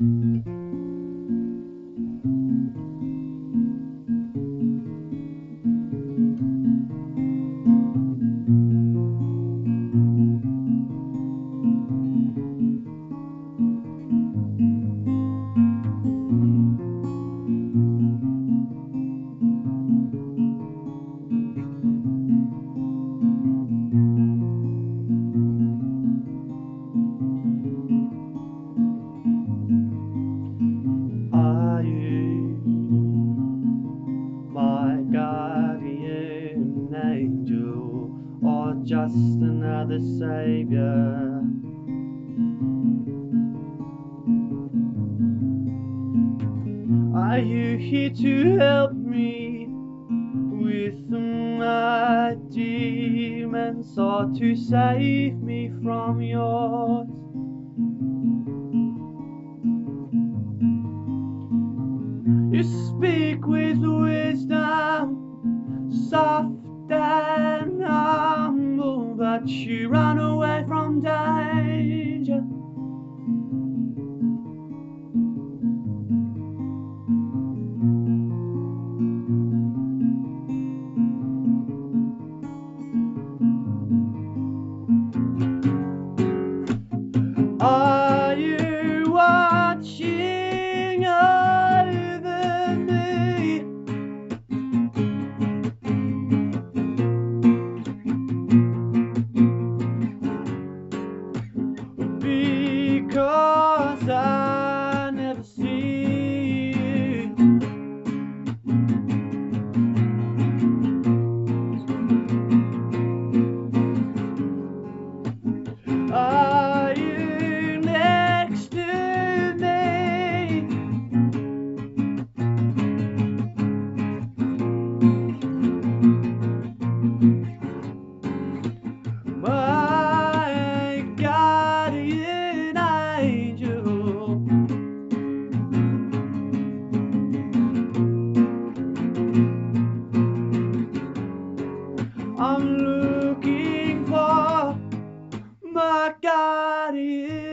Mm-hmm. the Saviour. Are you here to help me with my demons or to save me from your she ran away from danger. body